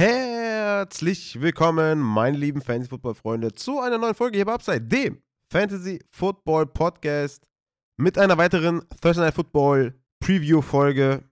Herzlich willkommen, meine lieben Fantasy-Football-Freunde, zu einer neuen Folge hier bei Upside, dem Fantasy-Football-Podcast mit einer weiteren Thursday Night Football Preview-Folge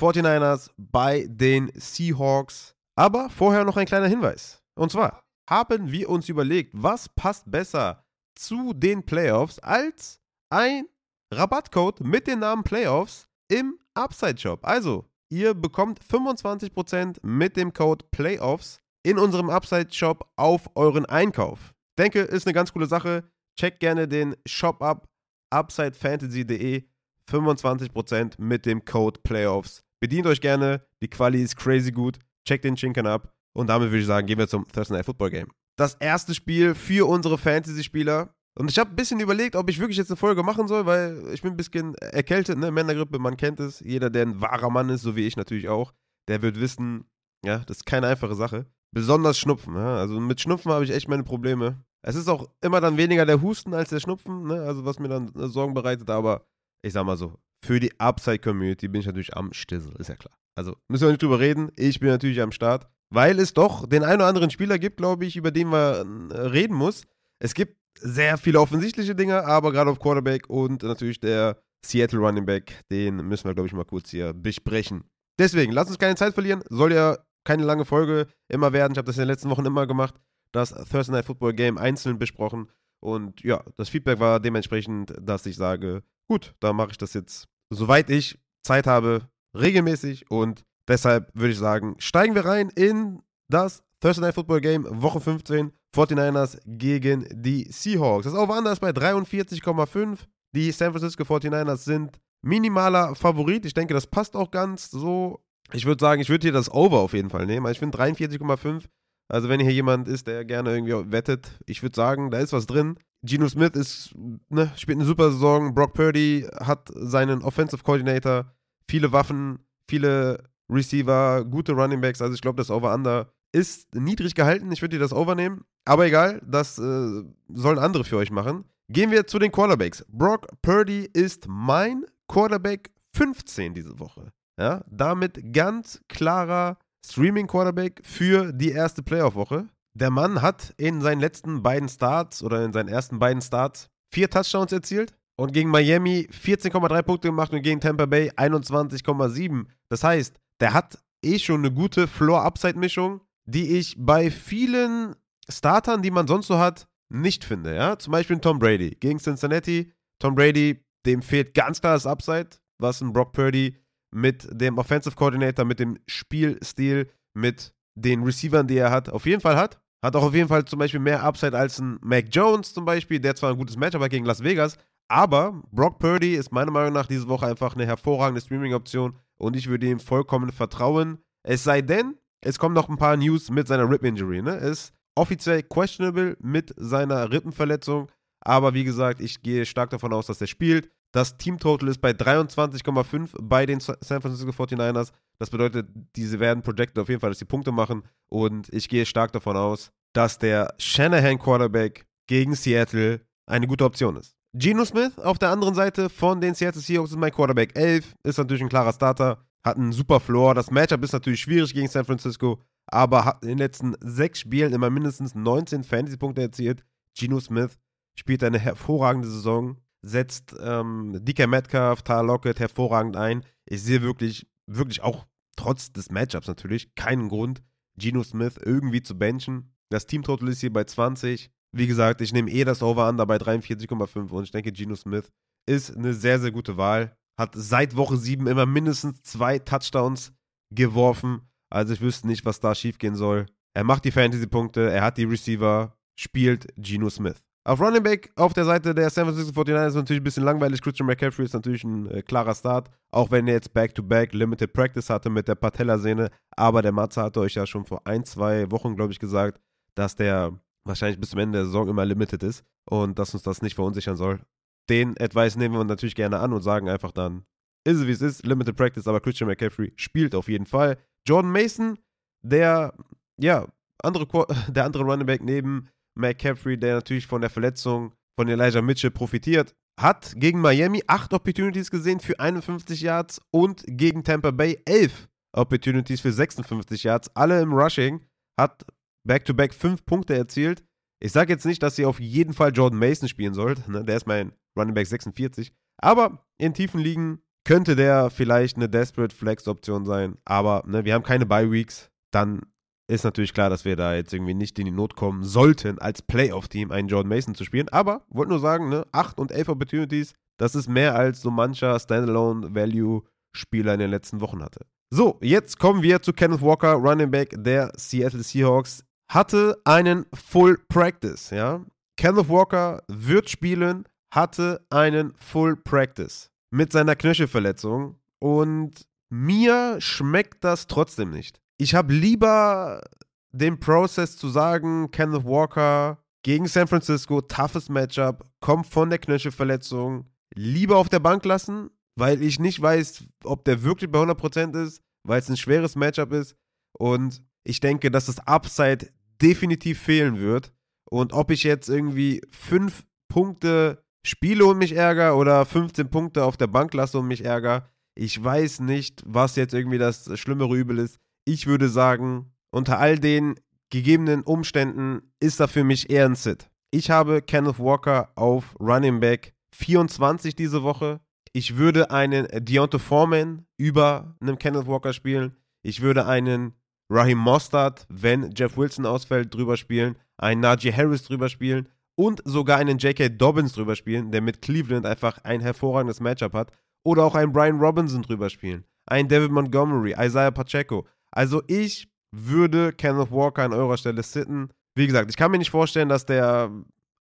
49ers bei den Seahawks. Aber vorher noch ein kleiner Hinweis. Und zwar haben wir uns überlegt, was passt besser zu den Playoffs als ein Rabattcode mit dem Namen Playoffs im Upside Shop. Also, Ihr bekommt 25% mit dem Code PLAYOFFS in unserem Upside-Shop auf euren Einkauf. Denke, ist eine ganz coole Sache. Checkt gerne den Shop ab, upsidefantasy.de. 25% mit dem Code PLAYOFFS. Bedient euch gerne, die Quali ist crazy gut. Checkt den Chinken ab. Und damit würde ich sagen, gehen wir zum Thursday Night Football Game. Das erste Spiel für unsere Fantasy-Spieler und ich habe ein bisschen überlegt, ob ich wirklich jetzt eine Folge machen soll, weil ich bin ein bisschen erkältet, ne? Männergrippe, man kennt es. Jeder, der ein wahrer Mann ist, so wie ich natürlich auch, der wird wissen, ja, das ist keine einfache Sache. Besonders Schnupfen, ja? Also mit Schnupfen habe ich echt meine Probleme. Es ist auch immer dann weniger der Husten als der Schnupfen, ne? Also was mir dann Sorgen bereitet, aber ich sag mal so, für die Upside-Community bin ich natürlich am Stissel, ist ja klar. Also müssen wir nicht drüber reden, ich bin natürlich am Start, weil es doch den einen oder anderen Spieler gibt, glaube ich, über den man äh, reden muss. Es gibt sehr viele offensichtliche Dinge, aber gerade auf Quarterback und natürlich der Seattle Running Back, den müssen wir, glaube ich, mal kurz hier besprechen. Deswegen, lass uns keine Zeit verlieren. Soll ja keine lange Folge immer werden. Ich habe das in den letzten Wochen immer gemacht. Das Thursday Night Football Game einzeln besprochen. Und ja, das Feedback war dementsprechend, dass ich sage, gut, da mache ich das jetzt, soweit ich Zeit habe, regelmäßig. Und deshalb würde ich sagen, steigen wir rein in das Thursday Night Football Game, Woche 15. 49ers gegen die Seahawks. Das Over-Under ist bei 43,5. Die San Francisco 49ers sind minimaler Favorit. Ich denke, das passt auch ganz so. Ich würde sagen, ich würde hier das Over auf jeden Fall nehmen. Ich finde 43,5. Also, wenn hier jemand ist, der gerne irgendwie wettet, ich würde sagen, da ist was drin. Geno Smith ist, ne, spielt eine super Saison. Brock Purdy hat seinen Offensive Coordinator, viele Waffen, viele Receiver, gute Running Backs. Also, ich glaube, das Over-Under ist niedrig gehalten. Ich würde dir das overnehmen. Aber egal, das äh, sollen andere für euch machen. Gehen wir zu den Quarterbacks. Brock Purdy ist mein Quarterback 15 diese Woche. Ja, damit ganz klarer Streaming-Quarterback für die erste Playoff-Woche. Der Mann hat in seinen letzten beiden Starts oder in seinen ersten beiden Starts vier Touchdowns erzielt und gegen Miami 14,3 Punkte gemacht und gegen Tampa Bay 21,7. Das heißt, der hat eh schon eine gute Floor-Upside-Mischung die ich bei vielen Startern, die man sonst so hat, nicht finde. Ja? Zum Beispiel Tom Brady gegen Cincinnati. Tom Brady, dem fehlt ganz klar das Upside, was ein Brock Purdy mit dem Offensive Coordinator, mit dem Spielstil, mit den Receivern, die er hat, auf jeden Fall hat. Hat auch auf jeden Fall zum Beispiel mehr Upside als ein Mac Jones zum Beispiel, der zwar ein gutes Match aber gegen Las Vegas, aber Brock Purdy ist meiner Meinung nach diese Woche einfach eine hervorragende Streaming-Option und ich würde ihm vollkommen vertrauen. Es sei denn, es kommen noch ein paar News mit seiner Rip-Injury. Ne? Ist offiziell questionable mit seiner Rippenverletzung. Aber wie gesagt, ich gehe stark davon aus, dass er spielt. Das Teamtotal ist bei 23,5 bei den San Francisco 49ers. Das bedeutet, diese werden projected auf jeden Fall, dass sie Punkte machen. Und ich gehe stark davon aus, dass der Shanahan Quarterback gegen Seattle eine gute Option ist. Geno Smith auf der anderen Seite von den Seattle Seahawks ist mein Quarterback 11. Ist natürlich ein klarer Starter hat einen super Floor. Das Matchup ist natürlich schwierig gegen San Francisco, aber hat in den letzten sechs Spielen immer mindestens 19 Fantasy-Punkte erzielt. Geno Smith spielt eine hervorragende Saison, setzt ähm, DK Metcalf, Tyler Lockett hervorragend ein. Ich sehe wirklich, wirklich auch trotz des Matchups natürlich keinen Grund, Geno Smith irgendwie zu benchen. Das Team-Total ist hier bei 20. Wie gesagt, ich nehme eh das Over-Under bei 43,5 und ich denke, Geno Smith ist eine sehr, sehr gute Wahl hat seit Woche 7 immer mindestens zwei Touchdowns geworfen. Also ich wüsste nicht, was da schiefgehen soll. Er macht die Fantasy-Punkte, er hat die Receiver, spielt Geno Smith. Auf Running Back auf der Seite der San Francisco 49ers ist natürlich ein bisschen langweilig. Christian McCaffrey ist natürlich ein äh, klarer Start, auch wenn er jetzt Back-to-Back -back Limited Practice hatte mit der Patellasehne. Aber der Matze hatte euch ja schon vor ein, zwei Wochen, glaube ich, gesagt, dass der wahrscheinlich bis zum Ende der Saison immer limited ist und dass uns das nicht verunsichern soll den Advice nehmen wir natürlich gerne an und sagen einfach dann, ist es wie es ist, Limited Practice, aber Christian McCaffrey spielt auf jeden Fall. Jordan Mason, der, ja, andere, der andere Running Back neben McCaffrey, der natürlich von der Verletzung von Elijah Mitchell profitiert, hat gegen Miami acht Opportunities gesehen für 51 Yards und gegen Tampa Bay elf Opportunities für 56 Yards, alle im Rushing, hat back-to-back 5 Punkte erzielt. Ich sage jetzt nicht, dass ihr auf jeden Fall Jordan Mason spielen sollt, ne? der ist mein Running Back 46, aber in tiefen Ligen könnte der vielleicht eine Desperate Flex-Option sein, aber ne, wir haben keine Bye-Weeks, dann ist natürlich klar, dass wir da jetzt irgendwie nicht in die Not kommen sollten, als Playoff-Team einen Jordan Mason zu spielen. Aber wollte nur sagen, ne, 8 und 11 Opportunities, das ist mehr als so mancher Standalone-Value-Spieler in den letzten Wochen hatte. So, jetzt kommen wir zu Kenneth Walker, Running Back der Seattle Seahawks. Hatte einen Full Practice, ja. Kenneth Walker wird spielen, hatte einen Full Practice mit seiner Knöchelverletzung und mir schmeckt das trotzdem nicht ich habe lieber den Prozess zu sagen, Kenneth Walker gegen San Francisco, toughes Matchup, kommt von der Knöchelverletzung, lieber auf der Bank lassen, weil ich nicht weiß, ob der wirklich bei 100% ist, weil es ein schweres Matchup ist und ich denke, dass das Upside definitiv fehlen wird und ob ich jetzt irgendwie 5 Punkte spiele und mich ärgere oder 15 Punkte auf der Bank lasse und mich ärgere, ich weiß nicht, was jetzt irgendwie das schlimmere Übel ist ich würde sagen, unter all den gegebenen Umständen ist er für mich eher ein Sit. Ich habe Kenneth Walker auf Running Back 24 diese Woche. Ich würde einen Deontay Foreman über einem Kenneth Walker spielen. Ich würde einen Raheem Mostard, wenn Jeff Wilson ausfällt, drüber spielen. Einen Najee Harris drüber spielen. Und sogar einen J.K. Dobbins drüber spielen, der mit Cleveland einfach ein hervorragendes Matchup hat. Oder auch einen Brian Robinson drüber spielen. Einen David Montgomery, Isaiah Pacheco. Also ich würde Kenneth Walker an eurer Stelle sitten. Wie gesagt, ich kann mir nicht vorstellen, dass der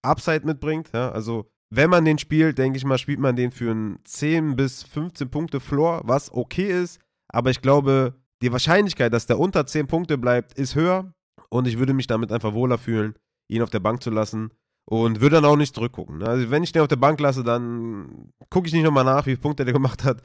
Upside mitbringt. Ja? Also wenn man den spielt, denke ich mal, spielt man den für einen 10 bis 15 Punkte Floor, was okay ist. Aber ich glaube, die Wahrscheinlichkeit, dass der unter 10 Punkte bleibt, ist höher. Und ich würde mich damit einfach wohler fühlen, ihn auf der Bank zu lassen. Und würde dann auch nicht zurückgucken. Ne? Also wenn ich den auf der Bank lasse, dann gucke ich nicht nochmal nach, wie viele Punkte der gemacht hat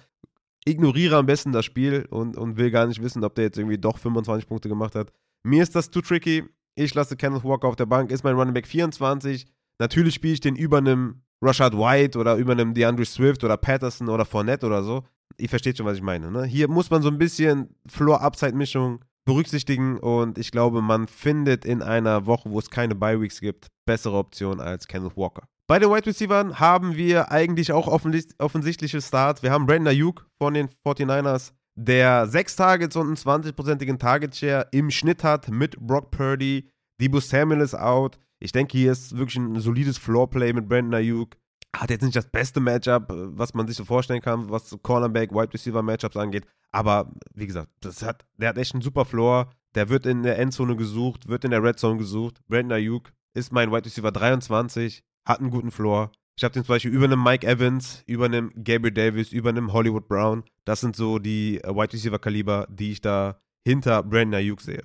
ignoriere am besten das Spiel und, und will gar nicht wissen, ob der jetzt irgendwie doch 25 Punkte gemacht hat. Mir ist das zu tricky. Ich lasse Kenneth Walker auf der Bank, ist mein Running Back 24. Natürlich spiele ich den über einem Rashad White oder über einem DeAndre Swift oder Patterson oder Fournette oder so. Ihr versteht schon, was ich meine. Ne? Hier muss man so ein bisschen Floor-Upside-Mischung berücksichtigen und ich glaube, man findet in einer Woche, wo es keine Bye-Weeks gibt, bessere Optionen als Kenneth Walker. Bei den Wide Receivers haben wir eigentlich auch offensichtliche Starts. Wir haben Brandon Ayuk von den 49ers, der 6 Targets und einen 20-prozentigen Target Share im Schnitt hat mit Brock Purdy. Debo Samuel ist out. Ich denke, hier ist wirklich ein solides Floorplay mit Brandon Ayuk. Hat jetzt nicht das beste Matchup, was man sich so vorstellen kann, was Cornerback, Wide Receiver Matchups angeht. Aber wie gesagt, das hat, der hat echt einen super Floor. Der wird in der Endzone gesucht, wird in der Red Zone gesucht. Brandon Ayuk ist mein Wide Receiver 23 hat einen guten Floor. Ich habe den zum Beispiel über einem Mike Evans, über einem Gabriel Davis, über einem Hollywood Brown. Das sind so die äh, Wide Receiver Kaliber, die ich da hinter Brandon Ayuk sehe.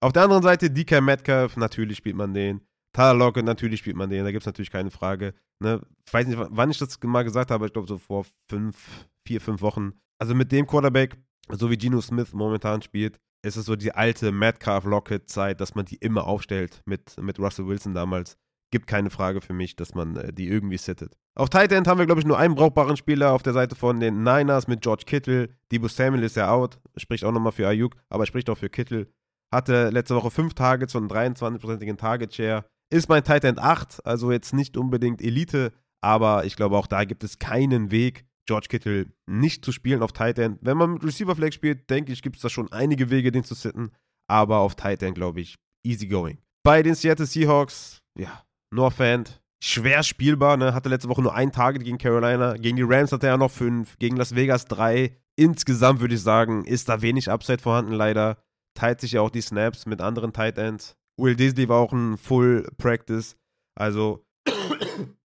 Auf der anderen Seite DK Metcalf, natürlich spielt man den. Tyler Lockett, natürlich spielt man den, da gibt es natürlich keine Frage. Ne? Ich weiß nicht, wann ich das mal gesagt habe, ich glaube so vor fünf, vier, fünf Wochen. Also mit dem Quarterback, so wie Geno Smith momentan spielt, ist es so die alte Metcalf-Lockett-Zeit, dass man die immer aufstellt mit, mit Russell Wilson damals gibt keine Frage für mich, dass man äh, die irgendwie sittet. Auf Tight End haben wir, glaube ich, nur einen brauchbaren Spieler auf der Seite von den Niners mit George Kittle. Debo Samuel ist ja out, spricht auch nochmal für Ayuk, aber spricht auch für Kittle. Hatte letzte Woche 5 Targets und 23-prozentigen Target Share. Ist mein Tight End 8, also jetzt nicht unbedingt Elite, aber ich glaube auch da gibt es keinen Weg, George Kittle nicht zu spielen auf Tight End. Wenn man mit Receiver Flag spielt, denke ich, gibt es da schon einige Wege, den zu sitten, aber auf Tight End, glaube ich, easy going. Bei den Seattle Seahawks, ja, Noah Fant, schwer spielbar, ne? hatte letzte Woche nur ein Target gegen Carolina. Gegen die Rams hatte er noch fünf, gegen Las Vegas drei. Insgesamt würde ich sagen, ist da wenig Upside vorhanden, leider. Teilt sich ja auch die Snaps mit anderen Tight Ends. Will Disley war auch ein Full Practice. Also,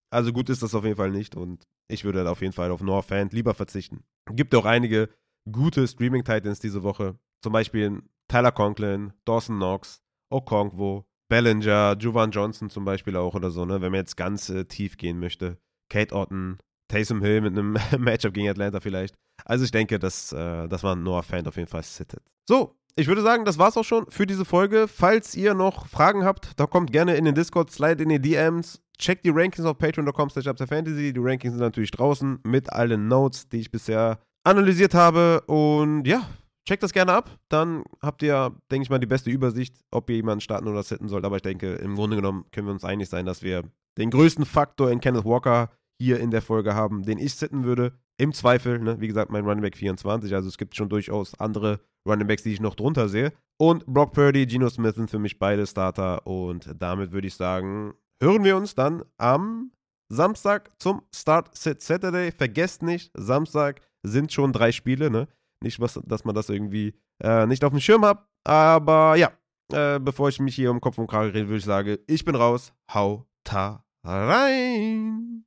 also gut ist das auf jeden Fall nicht. Und ich würde auf jeden Fall auf Noah Fant lieber verzichten. Gibt auch einige gute Streaming-Titans diese Woche. Zum Beispiel Tyler Conklin, Dawson Knox, Okongwo, Bellinger, Juvan Johnson zum Beispiel auch oder so, ne? Wenn man jetzt ganz äh, tief gehen möchte. Kate Otten, Taysom Hill mit einem Matchup gegen Atlanta vielleicht. Also ich denke, dass, äh, dass man Noah Fan auf jeden Fall sittet. So, ich würde sagen, das war's auch schon für diese Folge. Falls ihr noch Fragen habt, da kommt gerne in den Discord, slide in die DMs, checkt die Rankings auf patreon.com slash Fantasy. Die Rankings sind natürlich draußen mit allen Notes, die ich bisher analysiert habe. Und ja, checkt das gerne ab. Dann habt ihr, denke ich mal, die beste Übersicht, ob ihr jemanden starten oder sitten sollt. Aber ich denke, im Grunde genommen können wir uns einig sein, dass wir den größten Faktor in Kenneth Walker hier in der Folge haben, den ich sitten würde. Im Zweifel, ne? wie gesagt, mein Running Back 24. Also es gibt schon durchaus andere Running Backs, die ich noch drunter sehe. Und Brock Purdy, Geno Smith sind für mich beide Starter. Und damit würde ich sagen, hören wir uns dann am Samstag zum Start Sit Saturday. Vergesst nicht, Samstag sind schon drei Spiele. Ne? Nicht, was, dass man das irgendwie äh, nicht auf dem Schirm hat. Aber ja, äh, bevor ich mich hier um Kopf und Kragen rede, würde ich sagen, ich bin raus. Hau ta rein.